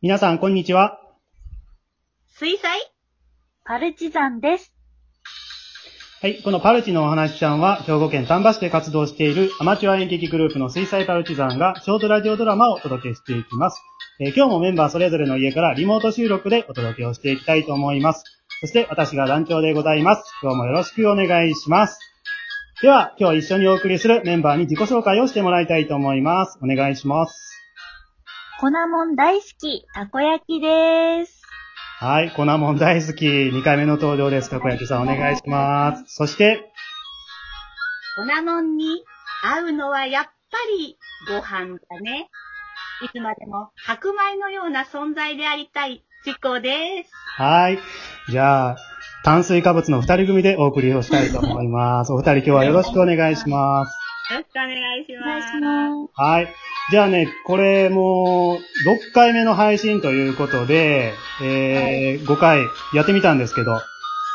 皆さん、こんにちは。水彩？パルチザンです。はい、このパルチのお話ちゃんは、兵庫県丹波市で活動しているアマチュア演劇グループの水彩パルチザンが、ショートラジオドラマをお届けしていきます。えー今日もメンバーそれぞれの家からリモート収録でお届けをしていきたいと思います。そして、私が団長でございます。今日もよろしくお願いします。では、今日一緒にお送りするメンバーに自己紹介をしてもらいたいと思います。お願いします。粉もん大好き、たこ焼きです。はい、粉もん大好き、2回目の登場です。たこ焼きさんお願いします。そして、粉もんに合うのはやっぱりご飯だね。いつまでも白米のような存在でありたい、チコです。はい。じゃあ、炭水化物の二人組でお送りをしたいと思います。お二人今日はよろしくお願いします。よろしくお願いします。はい。じゃあね、これもう、6回目の配信ということで、えー5回やってみたんですけど、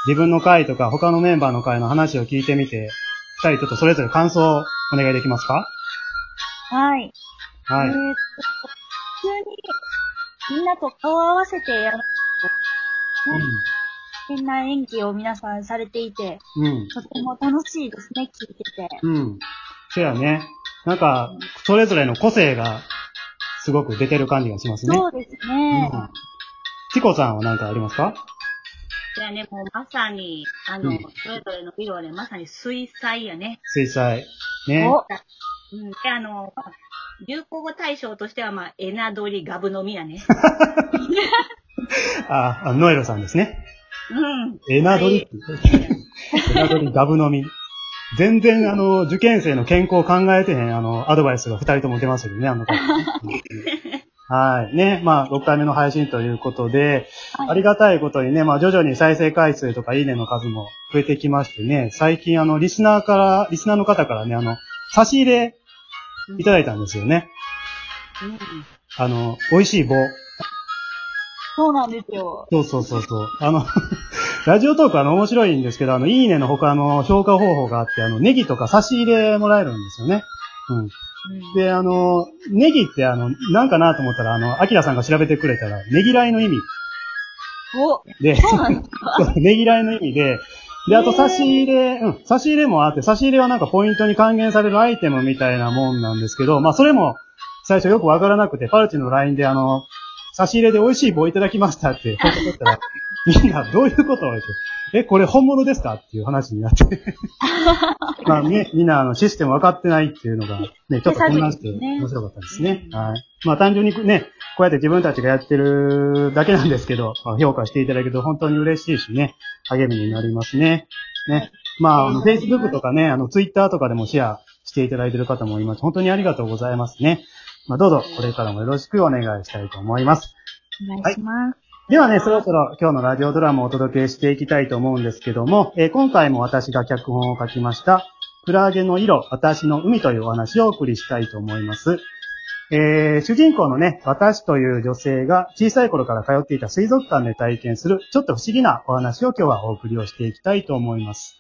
自分の回とか他のメンバーの回の話を聞いてみて、二人ちょっとそれぞれ感想をお願いできますか？はい。はい。えーっと、普通に、みんなと顔を合わせてやると、変な演技を皆さんされていて、うん。うん。とても楽しいですね、聞いてて。うん。そうやね。なんか、それぞれの個性がすごく出てる感じがしますね。そうですね。うん。チコさんは何かありますか？じゃあね、もうまさに、あの、うんそれぞれの色はね、まさに水彩やね。水彩。ね。お、うん。で、あの、まあ流行語大賞としては、まあ、エナドリガブ飲みやね。あ、あノエルさんですね。うん。エナドリ、エナドリガブ飲み。全然、あの、受験生の健康を考えてへん、あの、アドバイスが二人とも出ますよね、あの方。はい。ね。まあ、6回目の配信ということで、はいありがたいことにね、まあ、徐々に再生回数とかいいねの数も増えてきましてね、最近、あの、リスナーから、リスナーの方からね、あの、差し入れいただいたんですよね。うん。あの、美味しい棒。そうなんですよ。そうそうそうそう。あの、ラジオトークあの面白いんですけど、あの、いいねの他の評価方法があって、あの、ネギとか差し入れもらえるんですよね。うん。で、あの、ネギってあの、なんかなと思ったら、あの、アキラさんが調べてくれたら、ねぎらいの意味。お、で、そうなんですか？そうねぎらいの意味で、で、あと差し入れ、うん、差し入れもあって、差し入れはなんかポイントに還元されるアイテムみたいなもんなんですけど、まあそれも最初よくわからなくて、パルチの LINE であの、差し入れで美味しい棒いただきましたって報告したら、みんなどういうことって、え、これ本物ですかっていう話になって。まあね、みんなあのシステム分かってないっていうのが、ね、ちょっと混乱して面白かったですね。はい。まあ単純にね、こうやって自分たちがやってるだけなんですけど、まあ評価していただけると本当に嬉しいしね、励みになりますね。ね。まあ、あの、Facebook とかね、あの、Twitter とかでもシェアしていただいている方もいます。本当にありがとうございますね。まあ、どうぞ、これからもよろしくお願いしたいと思います。お願いします。ではね、そろそろ今日のラジオドラマをお届けしていきたいと思うんですけども、えー今回も私が脚本を書きました、クラゲの色、私の海というお話をお送りしたいと思います。えー主人公のね、私という女性が小さい頃から通っていた水族館で体験する、ちょっと不思議なお話を今日はお送りをしていきたいと思います。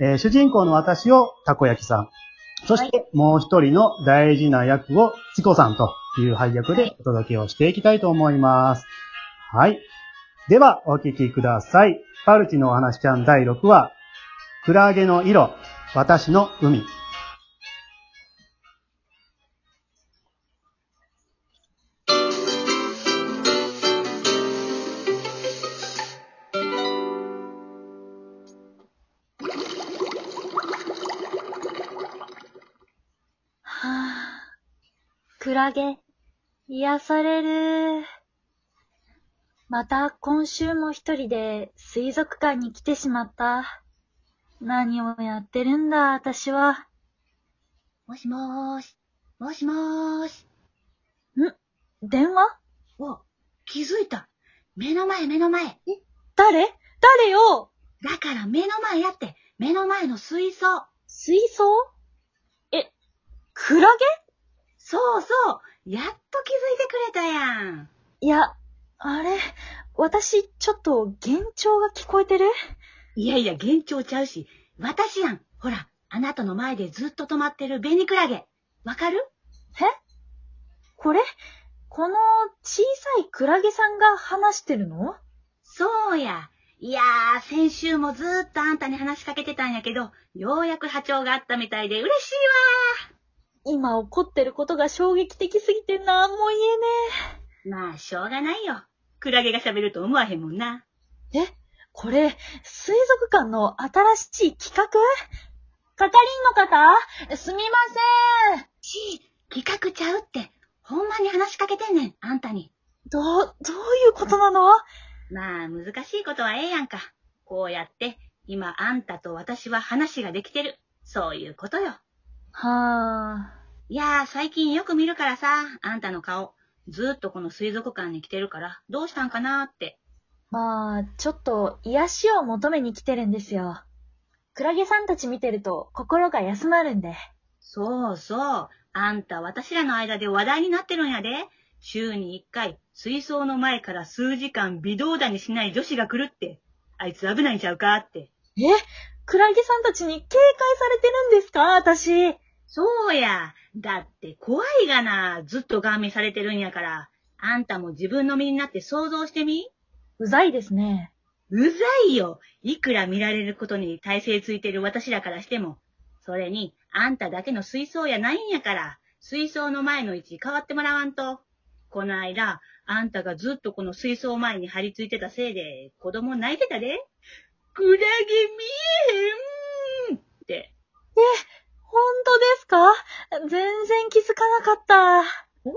えー主人公の私をたこ焼きさん、そしてもう一人の大事な役をチコさんという配役でお届けをしていきたいと思います。はい。では、お聞きください。パルチのお話ちゃん第6話、クラゲの色、私の海。クラゲ、癒される。また今週も一人で水族館に来てしまった。何をやってるんだ、私は。もしもーし。もしもーし。電話？お、気づいた。目の前、目の前。誰？誰よ？だから目の前やって。目の前の水槽。水槽？え、クラゲ？そうそう。やっと気づいてくれたやん。いや、あれ、私、ちょっと、幻聴が聞こえてる？いやいや、幻聴ちゃうし。私やん。ほら、あなたの前でずっと止まってるベニクラゲ。わかる？え？これこの小さいクラゲさんが話してるの？そうや。いやー、先週もずーっとあんたに話しかけてたんやけど、ようやく波長があったみたいで嬉しい今起こってることが衝撃的すぎて何も言わ。まあ、しょうがないよ。クラゲが喋ると思わへんもんな。えね。え、これ、水族館の新しい企画？係員の方？すみません。ち企画ちゃうって、ほんまに話しかけてんねん、あんたに。ど、どういうことなの？まあ、難しいことはええやんか。こうやって、今あんたと私は話ができてる。そういうことよ。はあ。いやー、最近よく見るからさ、あんたの顔。ずっとこの水族館に来てるから、どうしたんかなーって。まあ、ちょっと癒しを求めに来てるんですよ。クラゲさんたち見てると心が休まるんで。そうそう。あんた私らの間で話題になってるんやで。週に一回、水槽の前から数時間微動だにしない女子が来るって。あいつ危ないんちゃうかって。え？クラゲさんたちに警戒されてるんですか？私。そうや。だって怖いがな。ずっとガン見されてるんやから。あんたも自分の身になって想像してみ？うざいですね。うざいよ。いくら見られることに体勢ついてる私らからしても。それに、あんただけの水槽やないんやから、水槽の前の位置変わってもらわんと。この間、あんたがずっとこの水槽前に張り付いてたせいで、子供泣いてたで。クラゲ見えへんって。え、ほんとですか？全然気づかなかった。ほん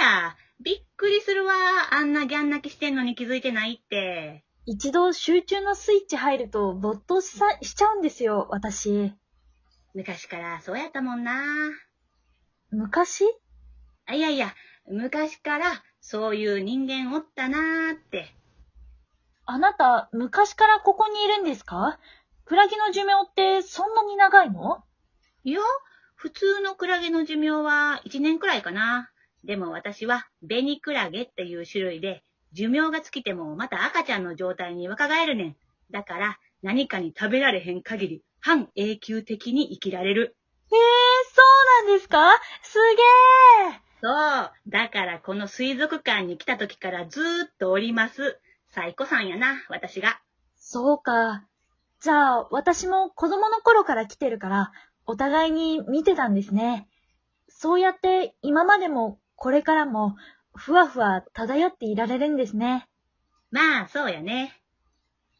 まや。びっくりするわ。あんなギャン泣きしてんのに気づいてないって。一度集中のスイッチ入ると没頭しさしちゃうんですよ、私。昔からそうやったもんな。昔？あ、いやいや、昔からそういう人間おったなーって。あなた、昔からここにいるんですか？クラゲの寿命ってそんなに長いの？いや、普通のクラゲの寿命は1年くらいかな。でも私はベニクラゲっていう種類で、寿命が尽きてもまた赤ちゃんの状態に若返るねん。だから何かに食べられへん限り半永久的に生きられる。へえ、そうなんですか？すげえそう。だからこの水族館に来た時からずーっとおります。最古さんやな、私が。そうか。じゃあ、私も子供の頃から来てるから、お互いに見てたんですね。そうやって今までもこれからもふわふわ漂っていられるんですね。まあ、そうやね。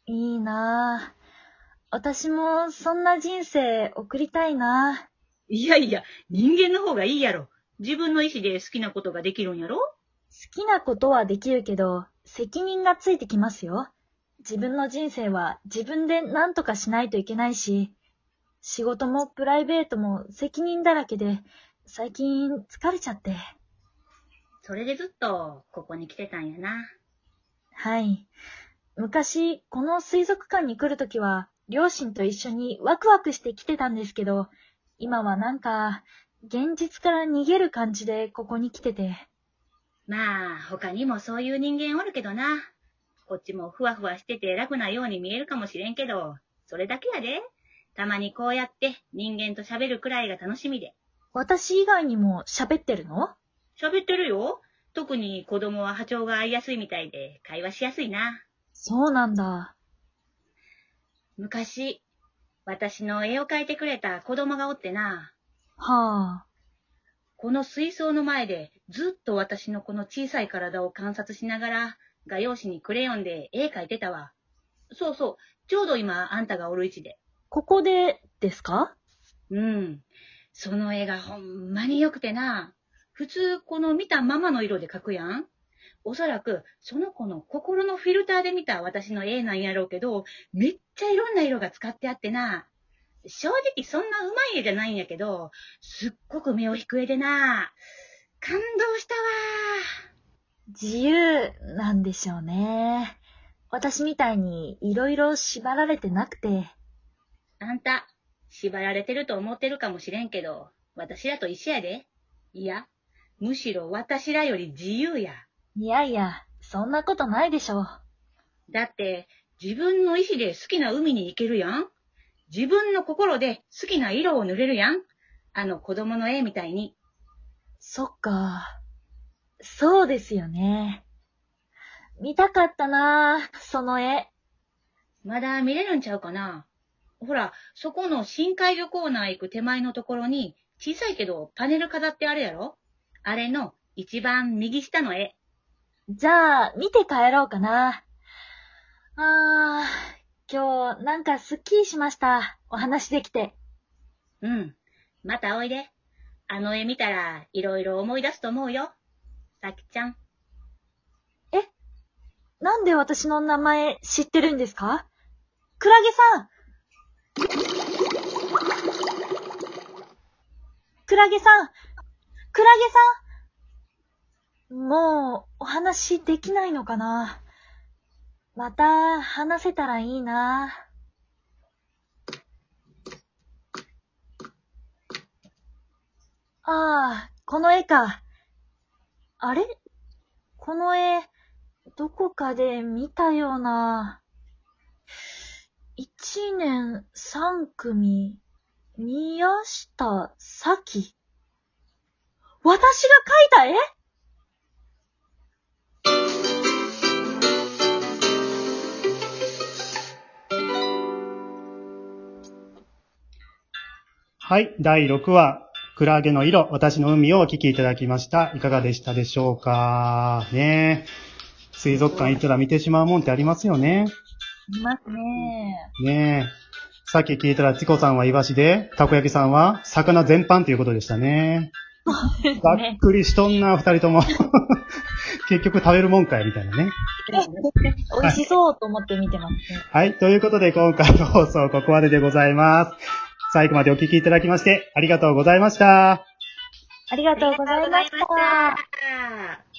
いいなぁ。私もそんな人生送りたいなぁ。いやいや、人間の方がいいやろ。自分の意思で好きなことができるんやろ好きなことはできるけど、責任がついてきますよ。自分の人生は自分で何とかしないといけないし、仕事もプライベートも責任だらけで、最近疲れちゃって。それでずっとここに来てたんやな。はい。昔、この水族館に来るときは、両親と一緒にワクワクして来てたんですけど、今はなんか、現実から逃げる感じでここに来てて。まあ、他にもそういう人間おるけどな。こっちもふわふわしてて楽なように見えるかもしれんけど、それだけやで。たまにこうやって人間と喋るくらいが楽しみで。私以外にも喋ってるの？喋ってるよ。特に子供は波長が合いやすいみたいで会話しやすいな。そうなんだ。昔、私の絵を描いてくれた子供がおってな。はあ。この水槽の前でずっと私のこの小さい体を観察しながら、画用紙にクレヨンで絵描いてたわ。そうそう、ちょうど今あんたがおる位置で。ここでですか？うん。その絵がほんまに良くてな。普通この見たままの色で描くやん。おそらくその子の心のフィルターで見た私の絵なんやろうけど、めっちゃいろんな色が使ってあってな。正直そんなうまい絵じゃないんやけど、すっごく目を引く絵でな。感動したわ。自由なんでしょうね。私みたいにいろいろ縛られてなくて。あんた、縛られてると思ってるかもしれんけど、私らと一緒やで。いや、むしろ私らより自由や。いやいや、そんなことないでしょう。だって、自分の意志で好きな海に行けるやん。自分の心で好きな色を塗れるやん。あの子供の絵みたいに。そっか。そうですよね。見たかったなその絵。まだ見れるんちゃうかなほら、そこの深海魚コーナー行く手前のところに、小さいけどパネル飾ってあるやろ？あれの一番右下の絵。じゃあ、見て帰ろうかな。あー、今日なんかすっきりしました。お話できて。うん。またおいで。あの絵見たら、いろいろ思い出すと思うよ。さきちゃん。なんで私の名前知ってるんですか？クラゲさんクラゲさんクラゲさんもう、お話できないのかな？また、話せたらいいな。ああ、この絵か。あれ？この絵、どこかで見たような。一年三組、宮下咲。私が描いた？絵はい、第6話、クラゲの色、私の海をお聞きいただきました。いかがでしたでしょうか？ね。水族館行ったら見てしまうもんってありますよね。いますね。ねえ。さっき聞いたら、チコさんはイワシで、たこ焼きさんは魚全般ということでしたね。ざっくりしとんな、二人とも。結局食べるもんかい、みたいなね。美味しそうと思って見てますね。はい。ということで、今回の放送、ここまででございます。最後までお聞きいただきまして。ありがとうございました。ありがとうございました